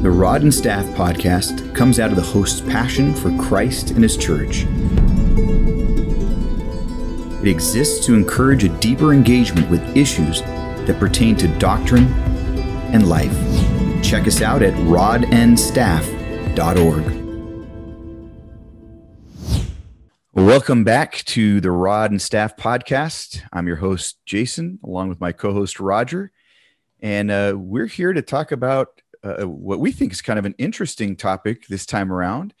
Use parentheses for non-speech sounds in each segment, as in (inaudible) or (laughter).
The Rod and Staff podcast comes out of the host's passion for Christ and his church. It exists to encourage a deeper engagement with issues that pertain to doctrine and life. Check us out at rodandstaff.org. Welcome back to the Rod and Staff podcast. I'm your host, Jason, along with my co host, Roger. And uh, we're here to talk about uh, what we think is kind of an interesting topic this time around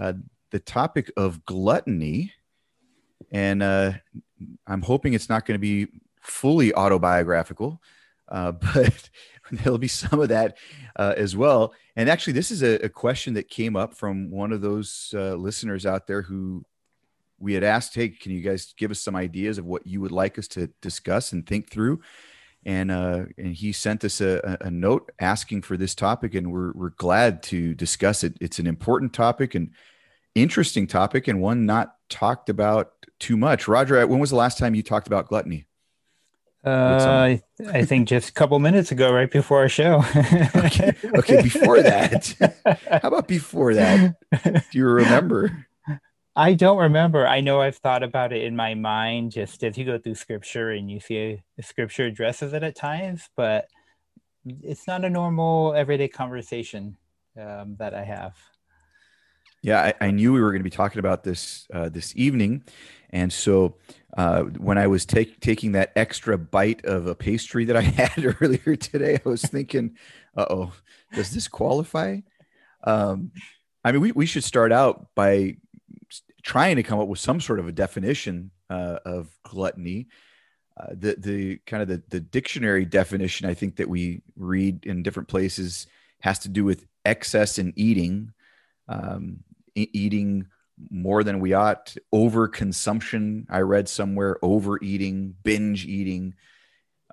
uh, the topic of gluttony. And uh, I'm hoping it's not going to be fully autobiographical, uh, (laughs) but there'll be some of that uh, as well. And actually, this is a, a, question that came up from one of those listeners out there who we had asked, hey, can you guys give us some ideas of what you would like us to discuss and think through? And uh, and he sent us a, a note asking for this topic, and we're we're glad to discuss it. It's an important topic and interesting topic, and one not talked about too much. Roger, when was the last time you talked about gluttony? Uh, I think just a couple minutes ago, right before our show. okay, okay, before that. (laughs) How about before that? Do you remember? I don't remember. I know I've thought about it in my mind just as you go through scripture and you see scripture addresses it at times, but it's not a normal everyday conversation um, that I have. Yeah, I, I, knew we were going to be talking about this uh, this evening, and so uh, when I was take, taking that extra bite of a pastry that I (laughs) had earlier today, I was thinking, "Uh oh, does this qualify?" Um, I mean, we, we should start out by trying to come up with some sort of a definition uh, of gluttony. Uh, the the kind of the, the dictionary definition I think that we read in different places has to do with excess in eating, um, e- eating more than we ought, overconsumption. I read somewhere overeating, binge eating.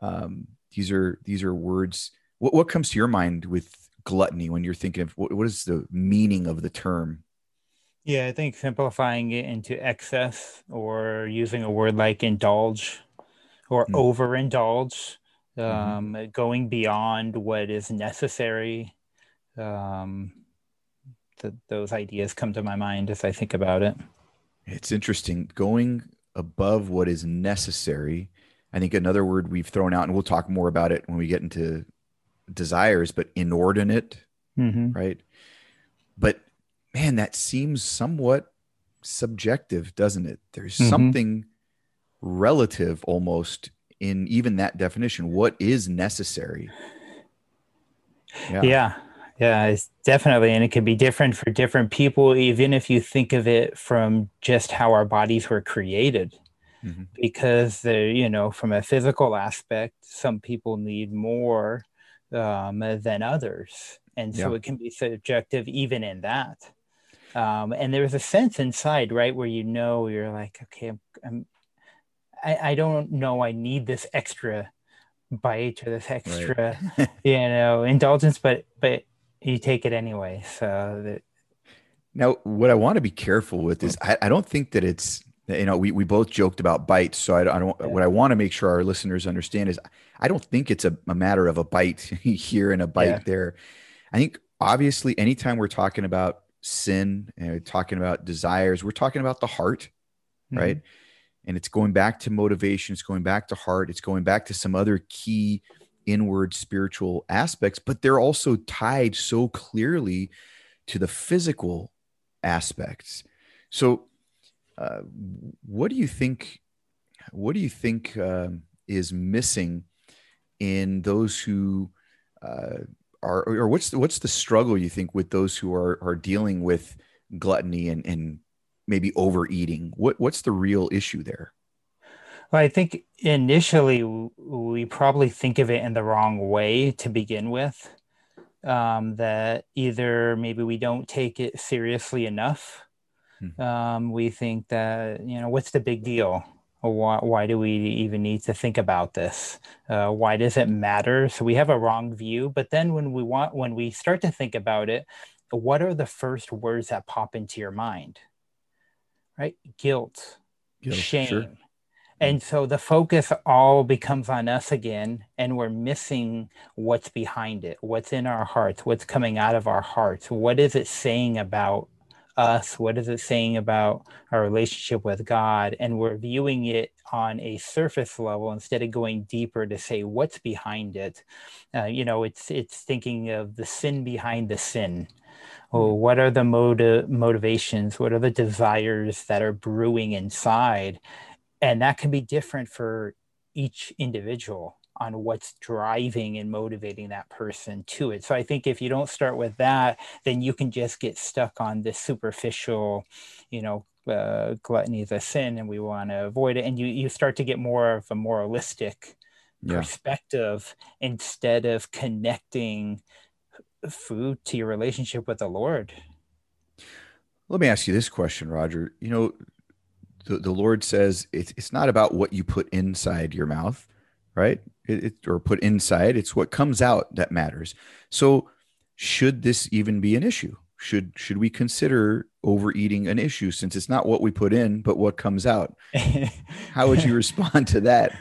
Um, these are these are words. What what comes to your mind with gluttony when you're thinking of what, what is the meaning of the term? Yeah, I think simplifying it into excess or using a word like indulge or mm. overindulge, mm-hmm. um, mm-hmm. going beyond what is necessary. Um, th- those ideas come to my mind as I think about it. It's interesting going above what is necessary. I think another word we've thrown out, and we'll talk more about it when we get into desires, but inordinate, mm-hmm. right? But man, that seems somewhat subjective, doesn't it? There's mm-hmm. something relative almost in even that definition. What is necessary? Yeah. yeah. Yeah, it's definitely, and it can be different for different people, even if you think of it from just how our bodies were created. Mm-hmm. Because the, you know, from a physical aspect, some people need more um, than others, and so yeah. it can be subjective even in that um, and there's a sense inside right where you know you're like okay i'm, I'm I, I don't know i need this extra bite or this extra right. (laughs) you know indulgence but but you take it anyway so that now what i want to be careful with is i, I don't think that it's you know we, we both joked about bites so i, I don't yeah. what i want to make sure our listeners understand is i don't think it's a, a matter of a bite (laughs) here and a bite yeah. there i think obviously anytime we're talking about sin and talking about desires. We're talking about the heart mm-hmm. right? And it's going back to motivation it's going back to heart it's going back to some other key inward spiritual aspects but they're also tied so clearly to the physical aspects. So uh, what do you think what do you think um, is missing in those who uh, are or what's the, what's the struggle you think with those who are are dealing with gluttony and and maybe overeating? What what's the real issue there? Well i think initially we probably think of it in the wrong way to begin with um, that either maybe we don't take it seriously enough hmm. um, we think that you know what's the big deal why, why do we even need to think about this? Uh, why does it matter? So we have a wrong view but then when we want when we start to think about it what are the first words that pop into your mind? Right? Guilt, guilt shame. Sure. and so the focus all becomes on us again and we're missing what's behind it what's in our hearts what's coming out of our hearts. What is it saying about us what is it saying about our relationship with god? And we're viewing it on a surface level instead of going deeper to say what's behind it. Uh, you know it's it's thinking of the sin behind the sin. Oh hmm. what are the motive motivations? What are the desires that are brewing inside? And that can be different for each individual on what's driving and motivating that person to it. So I think if you don't start with that, then you can just get stuck on this superficial, you know, uh, gluttony is a sin and we want to avoid it. And you, you start to get more of a moralistic yeah. perspective instead of connecting food to your relationship with the Lord. Let me ask you this question, Roger. You know, the, the Lord says it's, it's not about what you put inside your mouth, right? It, it, or put inside, it's what comes out that matters. So, should this even be an issue? Should should we consider overeating an issue since it's not what we put in, but what comes out? (laughs) How would you respond to that?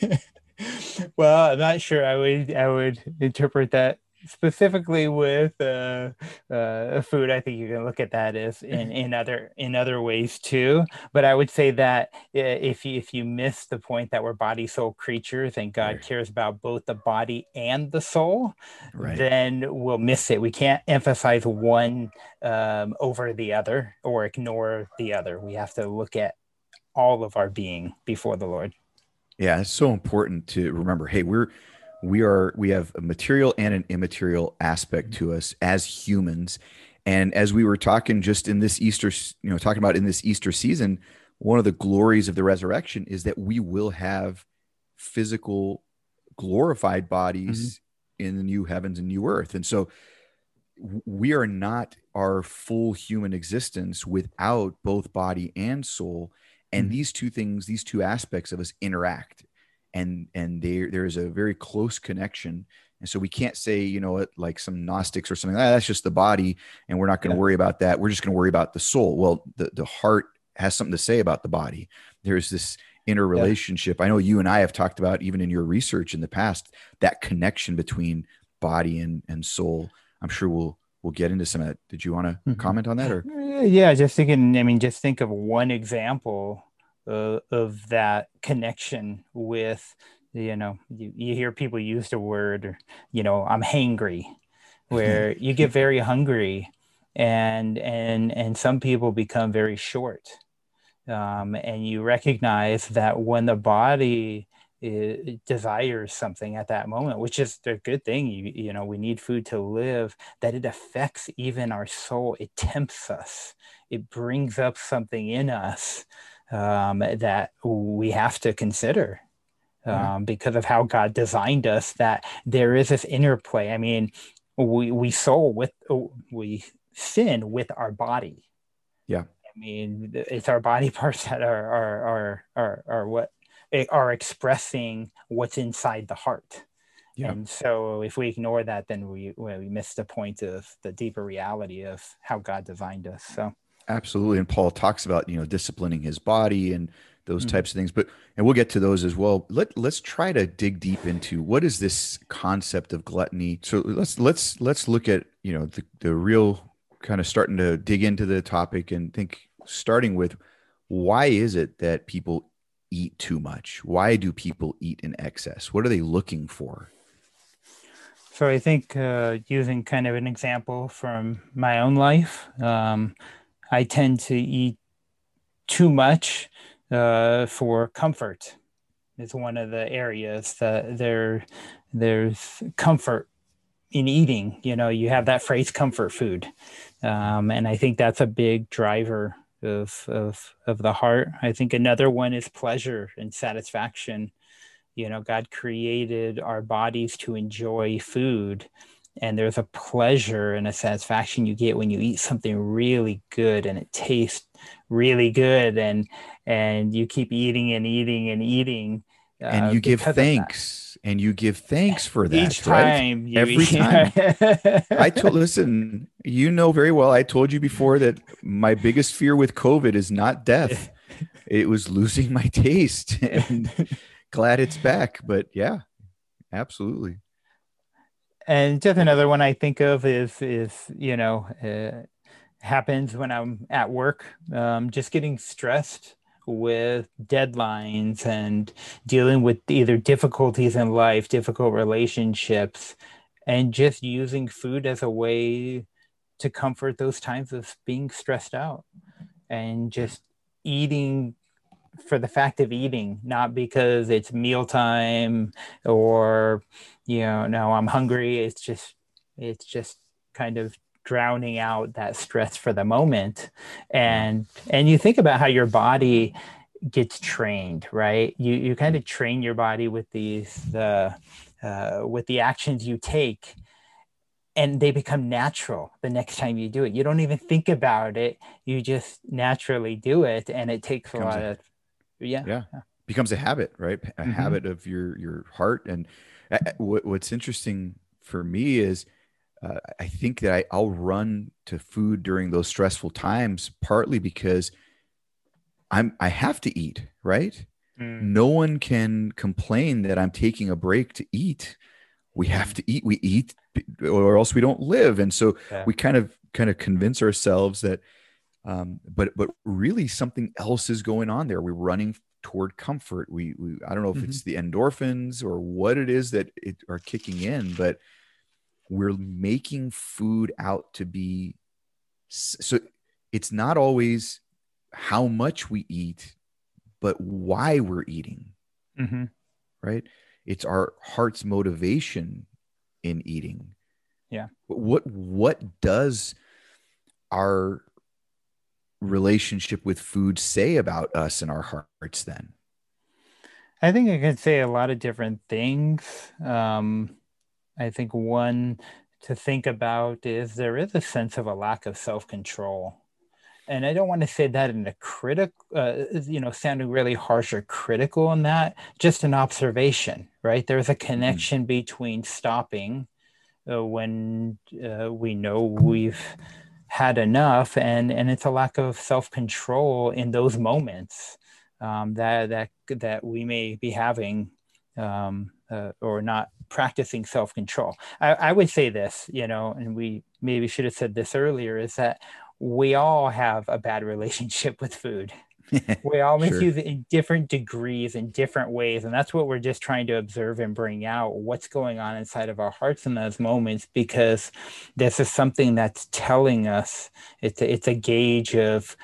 (laughs) well, I'm not sure I would I would interpret that specifically with uh, uh, food, I think you can look at that as in, in other in other ways too. But I would say that if you, if you miss the point that we're body soul creatures and God right. cares about both the body and the soul, right. then we'll miss it. We can't emphasize one um, over the other or ignore the other. We have to look at all of our being before the Lord. Yeah, it's so important to remember. Hey, we're we are we have a material and an immaterial aspect to us as humans and as we were talking just in this easter you know talking about in this easter season one of the glories of the resurrection is that we will have physical glorified bodies mm-hmm. in the new heavens and new earth and so we are not our full human existence without both body and soul and mm-hmm. these two things these two aspects of us interact and and there there is a very close connection and so we can't say you know like some gnostics or something ah, that's just the body and we're not going to yeah. worry about that we're just going to worry about the soul well the, the heart has something to say about the body. There's this inner relationship. Yeah. i know you and i have talked about even in your research in the past that connection between body and and soul. I'm sure we'll we'll get into some of that. Did you want to mm-hmm. comment on that or? Yeah just thinking i mean just think of one example uh, of that connection with you know you, you hear people use the word you know i'm hangry where (laughs) you get very hungry and and and some people become very short um, and you recognize that when the body is, desires something at that moment which is a good thing you you know we need food to live that it affects even our soul it tempts us it brings up something in us um, that we have to consider um, because of how God designed us. That there is this interplay. I mean, we we soul with we sin with our body. Yeah. I mean, it's our body (laughs) parts that are are are are, are what eh, are expressing what's inside the heart. Yeah. And so if we ignore that, then we we miss the point of the deeper reality of how God designed us. So Absolutely. And Paul talks about, you know, disciplining his body and those mm-hmm. types of things. But and we'll get to those as well. Let let's try to dig deep into what is this concept of gluttony. So let's let's let's look at, you know, the, the real kind of starting to dig into the topic and think starting with why is it that people eat too much? Why do people eat in excess? What are they looking for? So I think uh, using kind of an example from my own life, um, I tend to eat too much uh, for comfort. It's one of the areas that there there's comfort in eating. You know, you have that phrase "comfort food," um, and I think that's a big driver of of of the heart. I think another one is pleasure and satisfaction. You know, God created our bodies to enjoy food and there's a pleasure and a satisfaction you get when you eat something really good and it tastes really good and and you keep eating and eating and eating uh, and you give thanks and you give thanks for that each time right? every (laughs) time i told listen you know very well i told you before that my biggest fear with covid is not death (laughs) it was losing my taste (laughs) and glad it's back. But yeah, absolutely. And just another one I think of is is you know uh, happens when I'm at work, um, just getting stressed with deadlines and dealing with either difficulties in life, difficult relationships, and just using food as a way to comfort those times of being stressed out and just eating for the fact of eating, not because it's mealtime or, you know, no, I'm hungry. It's just, it's just kind of drowning out that stress for the moment. And, and you think about how your body gets trained, right? You, you kind of train your body with these, the, uh, with the actions you take and they become natural the next time you do it. You don't even think about it. You just naturally do it. And it takes a lot a, of, yeah. Yeah. Becomes a habit, right? A mm-hmm. habit of your, your heart. And uh, what, what's interesting for me is uh, I think that I, I'll run to food during those stressful times, partly because I'm, I have to eat, right? Mm. No one can complain that I'm taking a break to eat. We have to eat. We eat, or else we don't live. And so yeah. we kind of kind of convince ourselves that. Um, but but really something else is going on there. We're running toward comfort. We, we I don't know if mm-hmm. it's the endorphins or what it is that it are kicking in, but we're making food out to be so it's not always how much we eat but why we're eating. Mm-hmm. Right? It's our heart's motivation in eating. Yeah. What what does our relationship with food say about us and our hearts then? I think it can say a lot of different things. Um, I think one to think about is there is a sense of a lack of self control and I don't want to say that in a critic, uh, you know, sounding really harsh or critical in that, just an observation, right? There's a mm-hmm. connection mm-hmm. between stopping uh, when uh, we know we've had enough, and and it's a lack of self control in those moments um, that that that we may be having. Um, uh, or not practicing self control. I, I would say this, you know, and we maybe should have said this earlier is that we all have a bad (laughs) relationship with food. (laughs) we all misuse sure. it in different degrees in different ways. And that's what we're just trying to observe and bring out what's going on inside of our hearts in those moments because this is something that's telling us it's a, it's a gauge of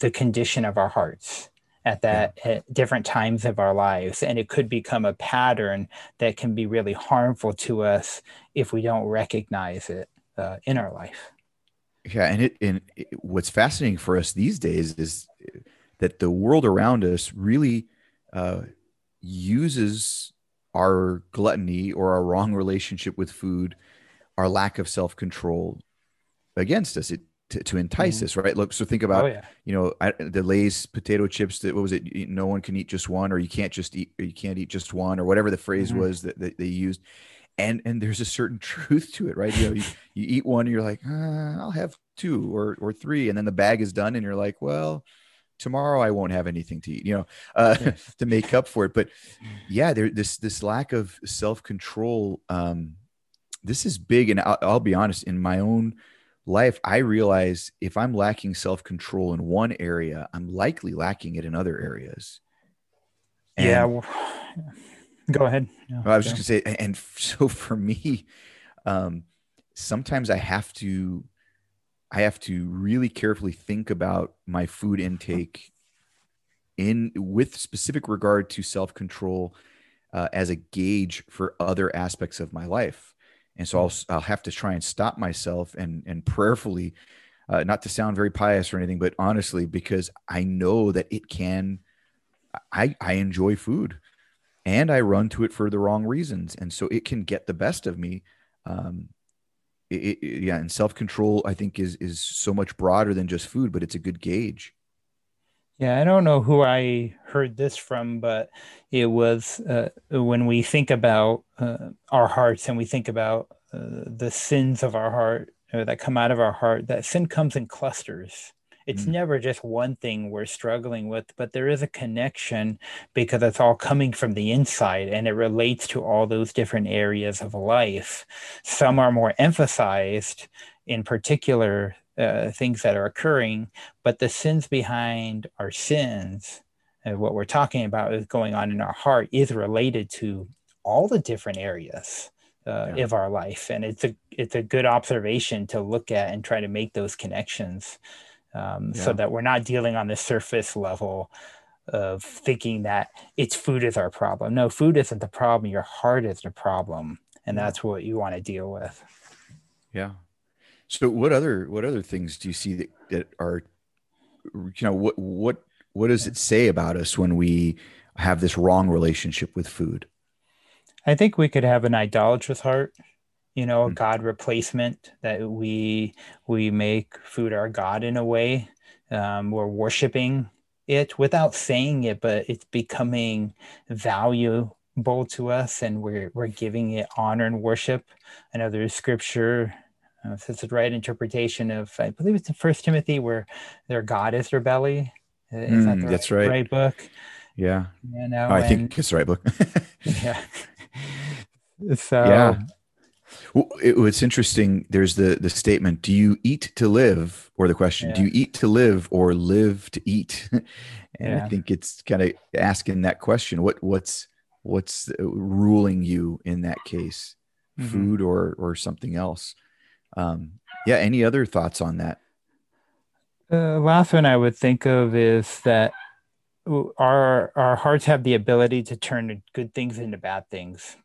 the condition of our hearts at that yeah. at different times of our lives and it could become a pattern that can be really harmful to us if we don't recognize it uh, in our life yeah, and it and it, what's fascinating for us these days is that the world around us really uh, uses our gluttony or our wrong relationship with food, our lack of self control against us. It to, to entice mm-hmm. us, right? Look, so think about, oh, yeah. you know, I, the Lay's potato chips. That what was it? No one can eat just one, or you can't just eat, or you can't eat just one, or whatever the phrase mm-hmm. was that, that they used and and there's a certain (laughs) truth to it right you know you, you eat one and you're like uh, i'll have two or or three and then the bag is done and you're like well tomorrow i won't have anything to eat you know uh, (laughs) to make up for it but yeah there this this lack of self-control um this is big and I'll, I'll be honest in my own life i realize if i'm lacking self-control in one area i'm likely lacking it in other areas and, yeah well, (sighs) Go ahead. I was just gonna say, and (laughs) so for me, um, sometimes I have to, I have to really carefully think about my food intake in with specific regard to self control uh, as a gauge for other aspects of my life. And so I'll, I'll have to try and stop myself and, and prayerfully, uh, not to sound very pious or anything, but honestly, because I know that it can, I, I enjoy food and I run to it for the wrong reasons, and so it can get the best of me. Um, it, it, yeah, and self control I think is is so much broader than just food, but it's a good gauge. Yeah, I don't know who I heard this from, but it was uh, when we think about uh, our hearts and we think about uh, the sins of our heart uh, that come out of our heart. That sin comes in clusters It's mm. never just one thing we're struggling with, but there is a connection because it's all coming from the inside and it relates to all those different areas of life. Some are more emphasized in particular uh, things that are occurring, but the sins behind our sins, uh, what we're talking about is going on in our heart, is related to all the different areas uh, yeah. of our life, and it's a it's a good observation to look at and try to make those connections, um, yeah. so that we're not dealing on the surface level of thinking that it's food is our problem. No, food isn't the problem. Your heart is the problem, and that's what you want to deal with. Yeah. So what other what other things do you see that, that are you know what what what does it say about us when we have this wrong relationship with food? I think we could have an idolatrous heart, you know, a mm-hmm. God replacement that we we make food our God in a way. Um, we're worshiping it without saying it, but it's becoming valuable to us, and we're we're giving it honor and worship. I know there's scripture. If it's the right interpretation of, I believe it's in First Timothy, where their God is their belly. Is mm, that that's right. Right book. Yeah. You know, I and, think it's the right book. (laughs) yeah. (laughs) So yeah. Well, it, it's interesting. There's the the statement: Do you eat to live? Or the question: yeah. Do you eat to live or live to eat? (laughs) and yeah. I think it's kind of asking that question: What what's what's ruling you in that case? Mm-hmm. Food or or something else? Um, yeah. Any other thoughts on that? The uh, last one I would think of is that our our hearts have the ability to turn good things into bad things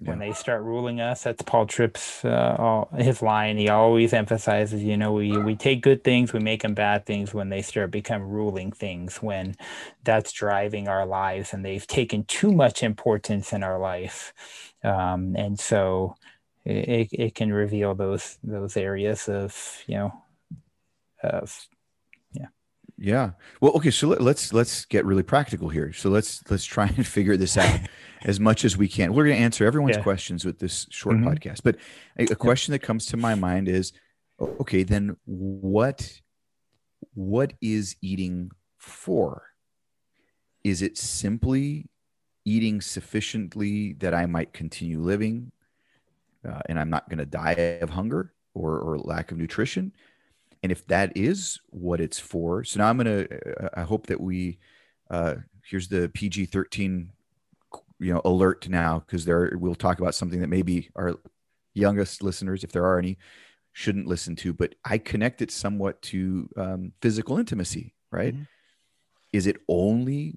when they start ruling us. That's Paul Tripp's uh, all, his line. He always emphasizes, you know, we we take good things, we make them bad things when they start become ruling things. When that's driving our lives, and they've taken too much importance in our life, um, and so it, it can reveal those those areas of you know of yeah. Yeah. Well, okay. So let, us let's get really practical here. So let's let's try and (laughs) figure this out (laughs) as much as we can. We're going to answer everyone's yeah. questions with this short mm-hmm. podcast. But a, a question that comes to my mind is, okay, then what what is eating for? Is it simply eating sufficiently that I might continue living, uh, and I'm not going to die of hunger or or lack of nutrition? and if that is what it's for so now i'm gonna uh, i hope that we uh here's the pg-13 you know alert now because there we'll talk about something that maybe our youngest listeners if there are any shouldn't listen to but i connect it somewhat to um, physical intimacy right mm-hmm. is it only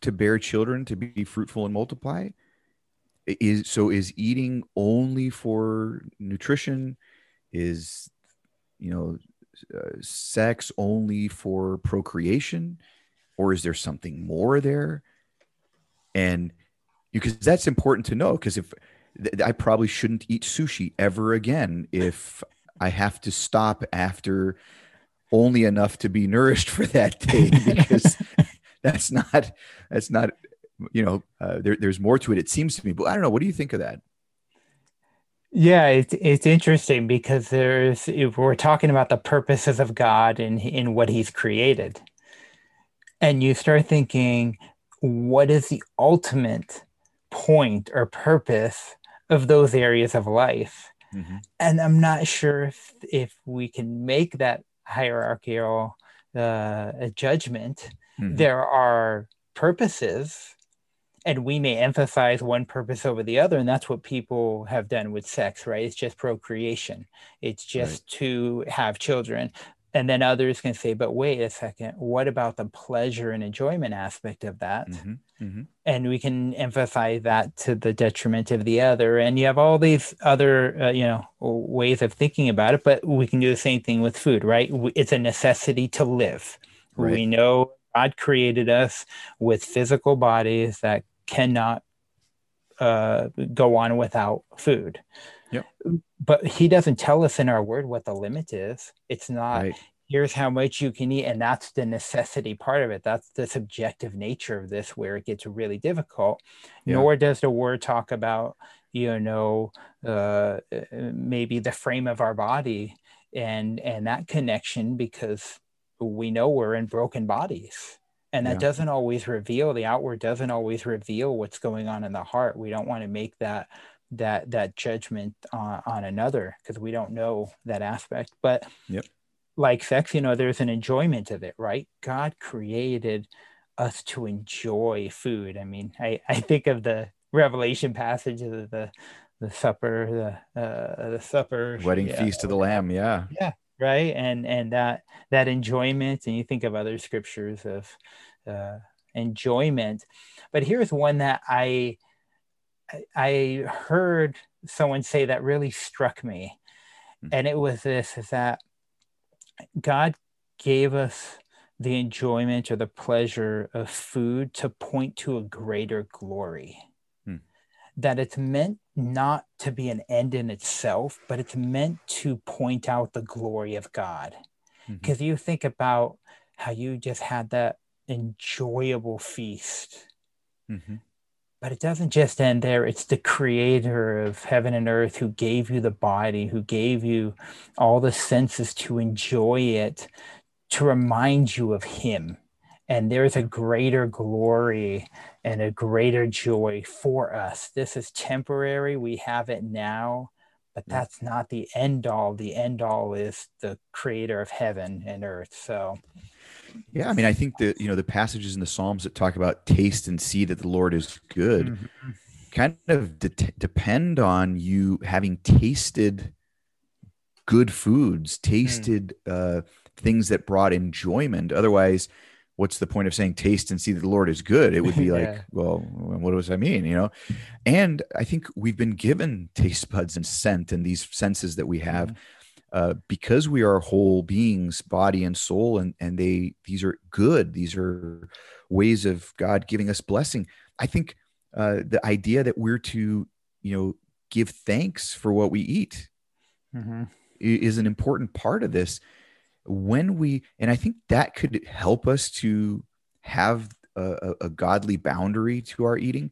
to bear children to be fruitful and multiply is so is eating only for nutrition? Is you know uh, sex only for procreation? Or is there something more there? And because that's important to know because if i probably shouldn't eat sushi ever again if i have to stop after only enough to be nourished for that day (laughs) because that's not that's not you know uh, there, there's more to it it seems to me but i don't know what do you think of that yeah, it's it's interesting because there's if we're talking about the purposes of God and in, in what He's created, and you start thinking, what is the ultimate point or purpose of those areas of life? Mm-hmm. And I'm not sure if if we can make that hierarchical uh, judgment. Mm-hmm. There are purposes and we may emphasize one purpose over the other and that's what people have done with sex right it's just procreation it's just right. to have children and then others can say but wait a second what about the pleasure and enjoyment aspect of that mm-hmm. Mm-hmm. and we can emphasize that to the detriment of the other and you have all these other uh, you know ways of thinking about it but we can do the same thing with food right it's a necessity to live right. we know God created us with physical bodies that cannot uh, go on without food. Yep. But he doesn't tell us in our word what the limit is. It's not right. here's how much you can eat, and that's the necessity part of it. That's the subjective nature of this where it gets really difficult. Yeah. Nor does the word talk about, you know, uh, maybe the frame of our body and and that connection because we know we're in broken bodies. And that yeah. doesn't always reveal the outward doesn't always reveal what's going on in the heart. We don't want to make that that that judgment on, on another because we don't know that aspect. But yep. like sex you know there's an enjoyment of it right? God created us to enjoy food. I mean i i think of the revelation passage of the the supper the uh the supper wedding yeah, feast of the lamb yeah. Yeah right? And and that that enjoyment and you think of other scriptures of uh, enjoyment. But here's one that i i heard someone say that really struck me. Mm-hmm. and it was this is that god gave us the enjoyment or the pleasure of food to point to a greater glory. That it's meant not to be an end in itself, but it's meant to point out the glory of God. Because mm-hmm. you think about how you just had that enjoyable feast. Mm-hmm. But it doesn't just end there. It's the creator of heaven and earth who gave you the body, who gave you all the senses to enjoy it, to remind you of him and there's a greater glory and a greater joy for us. This is temporary. We have it now, but that's not the end all. The end all is the creator of heaven and earth. So, yeah, I mean, I think that, you know, the passages in the Psalms that talk about taste and see that the Lord is good mm-hmm. kind of de- depend on you having tasted good foods, tasted mm. uh, things that brought enjoyment. Otherwise, what's the point of saying taste and see that the Lord is good? It would be (laughs) like, yeah. well, what does that mean? You know? And I think we've been given taste buds and scent and these senses that we have mm-hmm. uh, because we are whole beings, body and soul, and and they these are good. These are ways of God giving us blessing. I think uh, the idea that we're to, you know, give thanks for what we eat mm-hmm. is an important part of this when we and i think that could help us to have a, a godly boundary to our eating.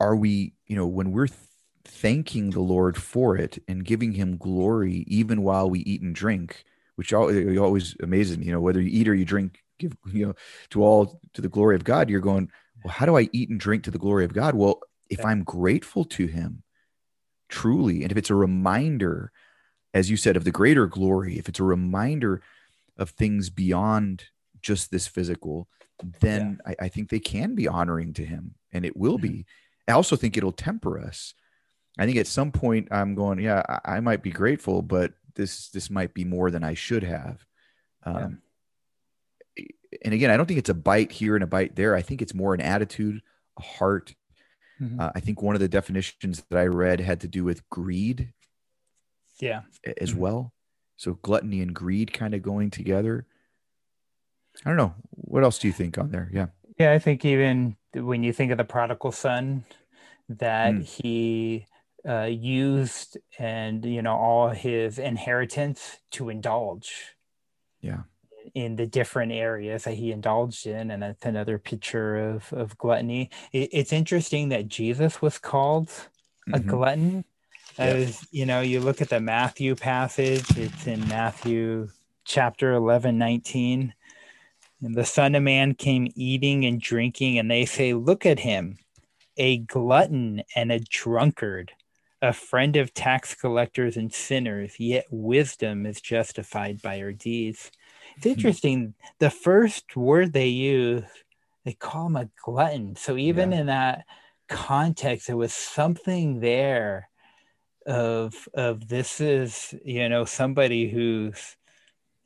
Are we you know when we're th- thanking the lord for it and giving him glory even while we eat and drink which always, always amazes me you know whether you eat or you drink give you know to all to the glory of god you're going well how do i eat and drink to the glory of god? Well if i'm grateful to him truly and if it's a reminder as you said, of the greater glory, if it's a reminder of things beyond just this physical, then yeah. I, I, think they can be honoring to him and it will mm-hmm. be. I also think it'll temper us. I think at some point I'm going, yeah, I, I might be grateful, but this this might be more than I should have. Um, yeah. And again, I don't think it's a bite here and a bite there. I think it's more an attitude, a heart. Mm-hmm. Uh, I think one of the definitions that I read had to do with greed yeah. as mm-hmm. well. So gluttony and greed kind of going together. I don't know. What else do you think on there? Yeah. Yeah i think even when you think of the prodigal son that mm. he uh, used and you know all his inheritance to indulge yeah. in the different areas that he indulged in and that's another picture of of gluttony. It, it's interesting that jesus was called a mm-hmm. glutton as you know, you look at the Matthew passage, it's in Matthew chapter 11, 19. And the Son of Man came eating and drinking, and they say, Look at him, a glutton and a drunkard, a friend of tax collectors and sinners, yet wisdom is justified by her deeds. It's hmm. interesting. The first word they use, they call him a glutton. So even yeah. in that context, there was something there of of this is you know somebody who's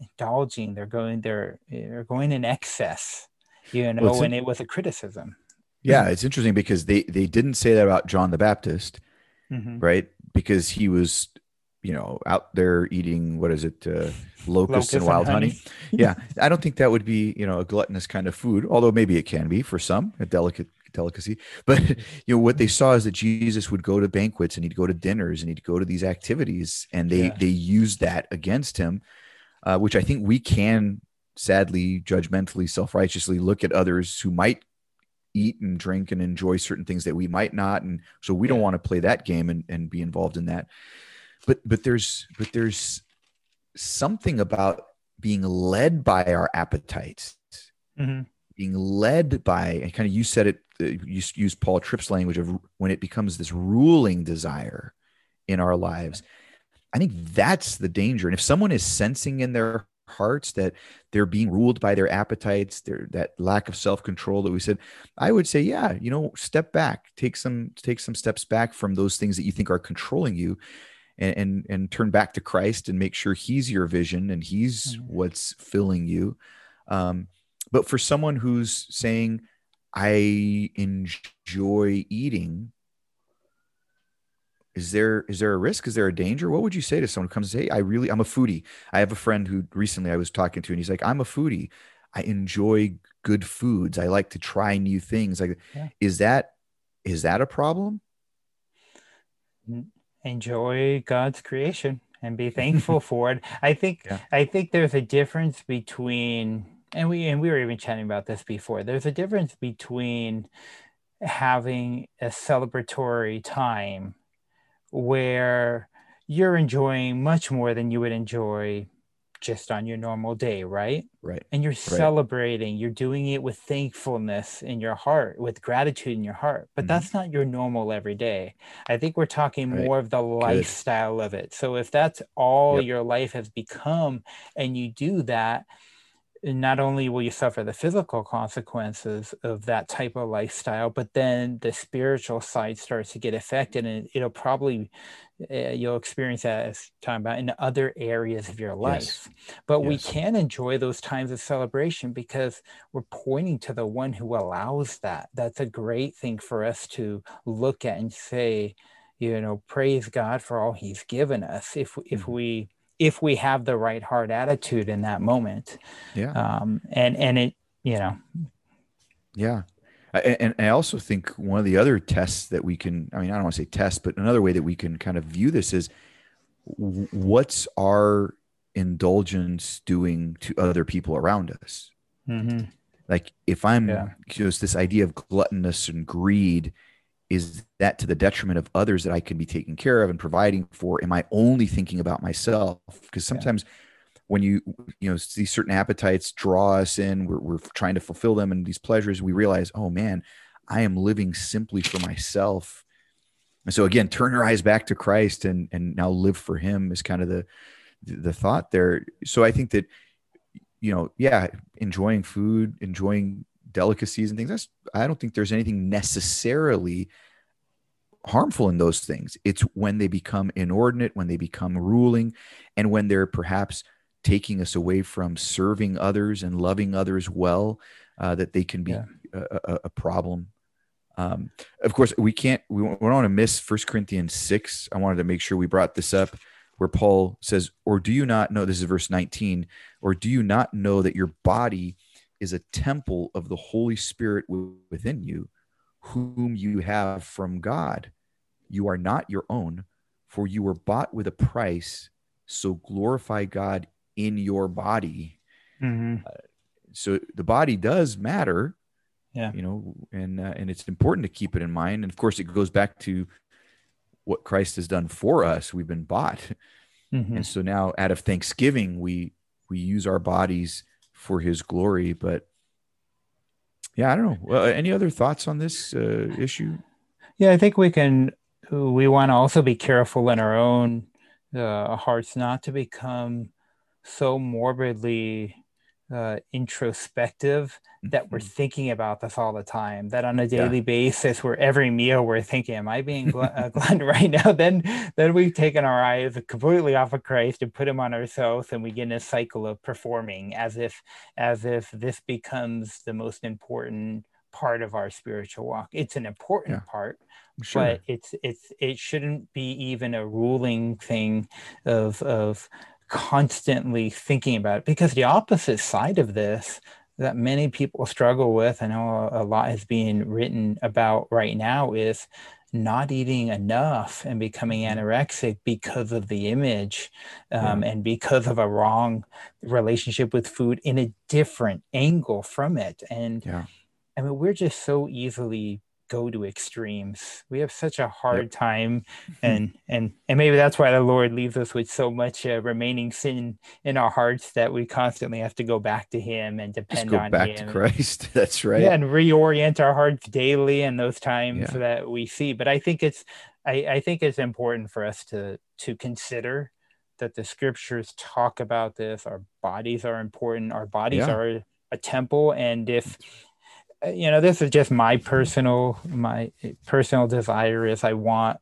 indulging they're going they're they're going in excess you know well, and it was a criticism yeah it's interesting because they they didn't say that about john the baptist mm-hmm. right because he was you know out there eating what is it uh, locusts and wild and honey, honey. yeah i don't think that would be you know a gluttonous kind of food although maybe it can be for some a delicate delicacy. (laughs) But you know what they saw is that Jesus would go to banquets and he'd go to dinners and he'd go to these activities, and they yeah. they used that against him, uh, which I think we can sadly judgmentally self righteously look at others who might eat and drink and enjoy certain things that we might not, and so we don't want to play that game and, and be involved in that. But but there's but there's something about being led by our appetites, mm-hmm. Being led by, and kind of you said it, uh, you use Paul Tripp's language of when it becomes this ruling desire in our lives. I think that's the danger. And if someone is sensing in their hearts that they're being ruled by their appetites, their that lack of self-control that we said, I would say, yeah, you know, step back, take some take some steps back from those things that you think are controlling you and and, and turn back to Christ and make sure he's your vision and he's mm-hmm. what's filling you. Um, but for someone who's saying, I enjoy eating is there is there a risk? Is there a danger? What would you say to someone who comes and say hey i really i'm a foodie. I have a friend who recently i was talking to and he's like i'm a foodie. I enjoy good foods. I like to try new things. Like yeah. is that is that a problem? Mm-hmm. Enjoy god's creation and be (laughs) thankful for it. I think yeah. i think there's a difference between and we and we were even chatting about this before there's a difference between having a celebratory time where you're enjoying much more than you would enjoy just on your normal day, right? Right. And you're right. celebrating, you're doing it with thankfulness in your heart, with gratitude in your heart. But mm-hmm. that's not your normal every day. I think we're talking right. more of the lifestyle Good. of it. So if that's all yep. your life has become and you do that, not only will you suffer the physical consequences of that type of lifestyle, but then the spiritual side starts to get affected, and it'll probably uh, you'll experience that as talking about in other areas of your life. Yes. But yes. we can enjoy those times of celebration because we're pointing to the one who allows that. That's a great thing for us to look at and say, you know, praise God for all He's given us. If if mm-hmm. we if we have the right heart attitude in that moment. Yeah. Um, and, and it, you know, yeah. And, I also think one of the other tests that we can, I mean, I don't want to say test, but another way that we can kind of view this is what's our indulgence doing to other people around us? Mm-hmm. Like if I'm yeah. just this idea of gluttonous and greed is that to the detriment of others that I can be taking care of and providing for? Am I only thinking about myself? Because sometimes yeah. when you you know these certain appetites draw us in, we're, we're trying to fulfill them and these pleasures, we realize, oh man, I am living simply for myself. And so again, turn your eyes back to Christ and and now live for Him is kind of the the thought there. So I think that you know, yeah, enjoying food, enjoying delicacies and things. That's I don't think there's anything necessarily harmful in those things. It's when they become inordinate, when they become ruling, and when they're perhaps taking us away from serving others and loving others well, uh, that they can be yeah. a, a, problem. Um, of course, we can't. We, we don't want to miss First Corinthians six. I wanted to make sure we brought this up, where Paul says, "Or do you not know?" This is verse nineteen. Or do you not know that your body is a temple of the Holy Spirit within you, whom you have from God. You are not your own, for you were bought with a price. So glorify God in your body. Mm-hmm. Uh, so the body does matter. Yeah. You know, and uh, and it's important to keep it in mind. And of course, it goes back to what Christ has done for us. We've been bought, mm-hmm. and so now, out of thanksgiving, we we use our bodies for his glory. But yeah, I don't know. Well, any other thoughts on this uh, issue? Yeah, I think we can. We want to also be careful in our own uh, hearts not to become so morbidly uh, introspective that we're mm-hmm. thinking about this all the time that on a daily yeah. basis where every meal we're thinking am i being uh, (laughs) glutton right now (laughs) then then we've taken our eyes completely off of christ and put him on ourselves and we get in a cycle of performing as if as if this becomes the most important part of our spiritual walk it's an important yeah. part sure. but it's it's it shouldn't be even a ruling thing of of constantly thinking about it because the opposite side of this that many people struggle with, I know a lot is being written about right now, is not eating enough and becoming mm-hmm. anorexic because of the image um, yeah. and because of a wrong relationship with food in a different angle from it. And yeah. I mean, we're just so easily go to extremes. We have such a hard yep. time, (laughs) and and and maybe that's why the Lord leaves us with so much uh, remaining sin in our hearts that we constantly have to go back to Him and depend go on back Him. to Christ. (laughs) That's right. Yeah, and reorient our hearts daily in those times yeah. that we see. But I think it's I, I think it's important for us to to consider that the scriptures talk about this. Our bodies are important. Our bodies yeah. are a temple, and if you know, this is just my personal my personal desire is I want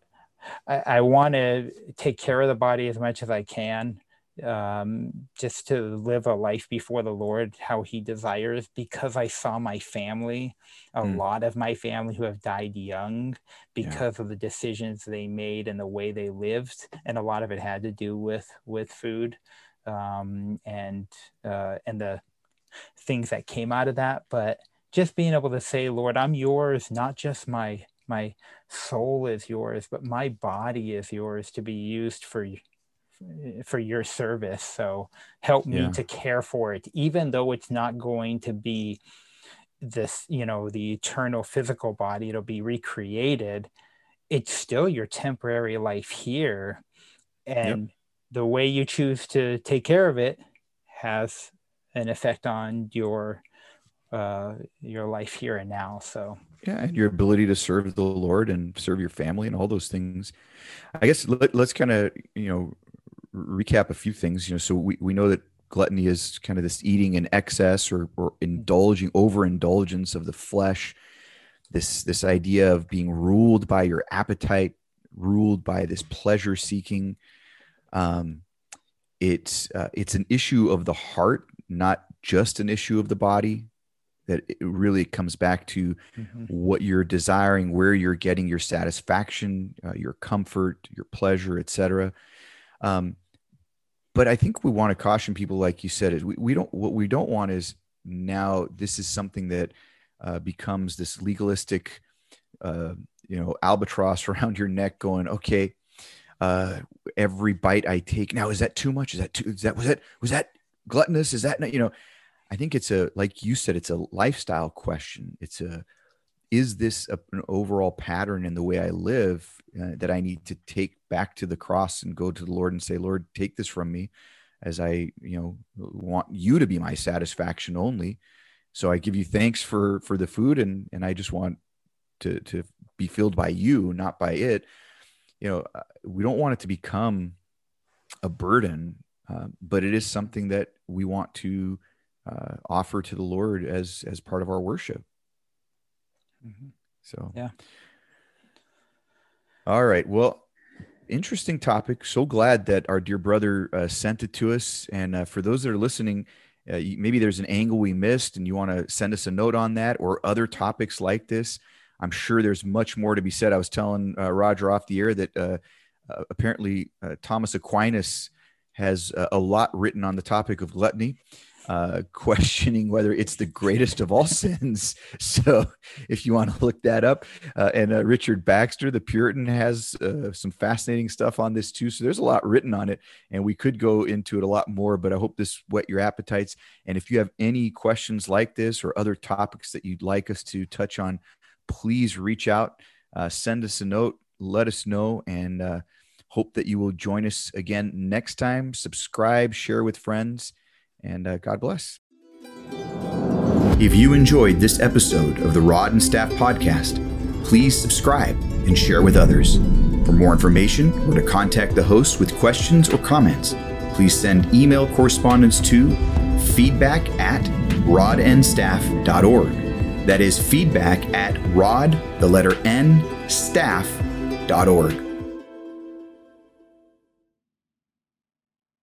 I, I want to take care of the body as much as I can um, just to live a life before the Lord how He desires because I saw my family, a mm. lot of my family who have died young because yeah. of the decisions they made and the way they lived, and a lot of it had to do with with food um, and uh, and the things that came out of that. But just being able to say, Lord, I'm yours, not just my my soul is yours, but my body is yours to be used for for your service. So help me yeah. to care for it, even though it's not going to be this, you know, the eternal physical body, it'll be recreated. It's still your temporary life here. And yep. the way you choose to take care of it has an effect on your uh your life here and now so yeah and your ability to serve the lord and serve your family and all those things i guess let, us kind of you know recap a few things. You know, so we, we know that gluttony is kind of this eating in excess or, or indulging overindulgence of the flesh. This this idea of being ruled by your appetite, ruled by this pleasure seeking. Um, it's uh, it's an issue of the heart, not just an issue of the body. That it really comes back to mm-hmm. what you're desiring, where you're getting your satisfaction, uh, your comfort, your pleasure, etc. Um, but I think we want to caution people, like you said, is we, we don't what we don't want is now this is something that uh, becomes this legalistic, uh, you know, albatross (laughs) around your neck, going, okay, uh, every bite I take now is that too much? Is that too? Is that was that was that gluttonous? Is that not? You know, I think it's a like you said, it's a lifestyle question. It's a is this a, an overall pattern in the way I live uh, that I need to take back to the cross and go to the Lord and say, Lord, take this from me as I, you know, want you to be my satisfaction only. So I give you thanks for, for the food and, and I just want to, to be filled by you, not by it. You know, uh, we don't want it to become a burden, uh, but it is something that we want to uh, offer to the Lord as, as part of our worship. Mm-hmm. So, yeah. All right. Well, interesting topic. So glad that our dear brother uh, sent it to us. And uh, for those that are listening, uh, maybe there's an angle we missed and you want to send us a note on that or other topics like this. I'm sure there's much more to be said. I was telling uh, Roger off the air that uh, uh, apparently Thomas Aquinas has a lot written on the topic of gluttony uh, (laughs) questioning whether it's the greatest of all (laughs) sins. So, if you want to look that up, uh, and uh, Richard Baxter, the Puritan, has uh, some fascinating stuff on this too. So, there's a lot written on it, and we could go into it a lot more. But I hope this whet your appetites. And if you have any questions like this or other topics that you'd like us to touch on, please reach out, uh, send us a note, let us know, and uh, hope that you will join us again next time. Subscribe, share with friends and uh, God bless. If you enjoyed this episode of the Rod and Staff Podcast, please subscribe and share with others. For more information or to contact the host with questions or comments, please send email correspondence to feedback at rodnstaff.org. That is feedback at rod, the letter N, staff.org.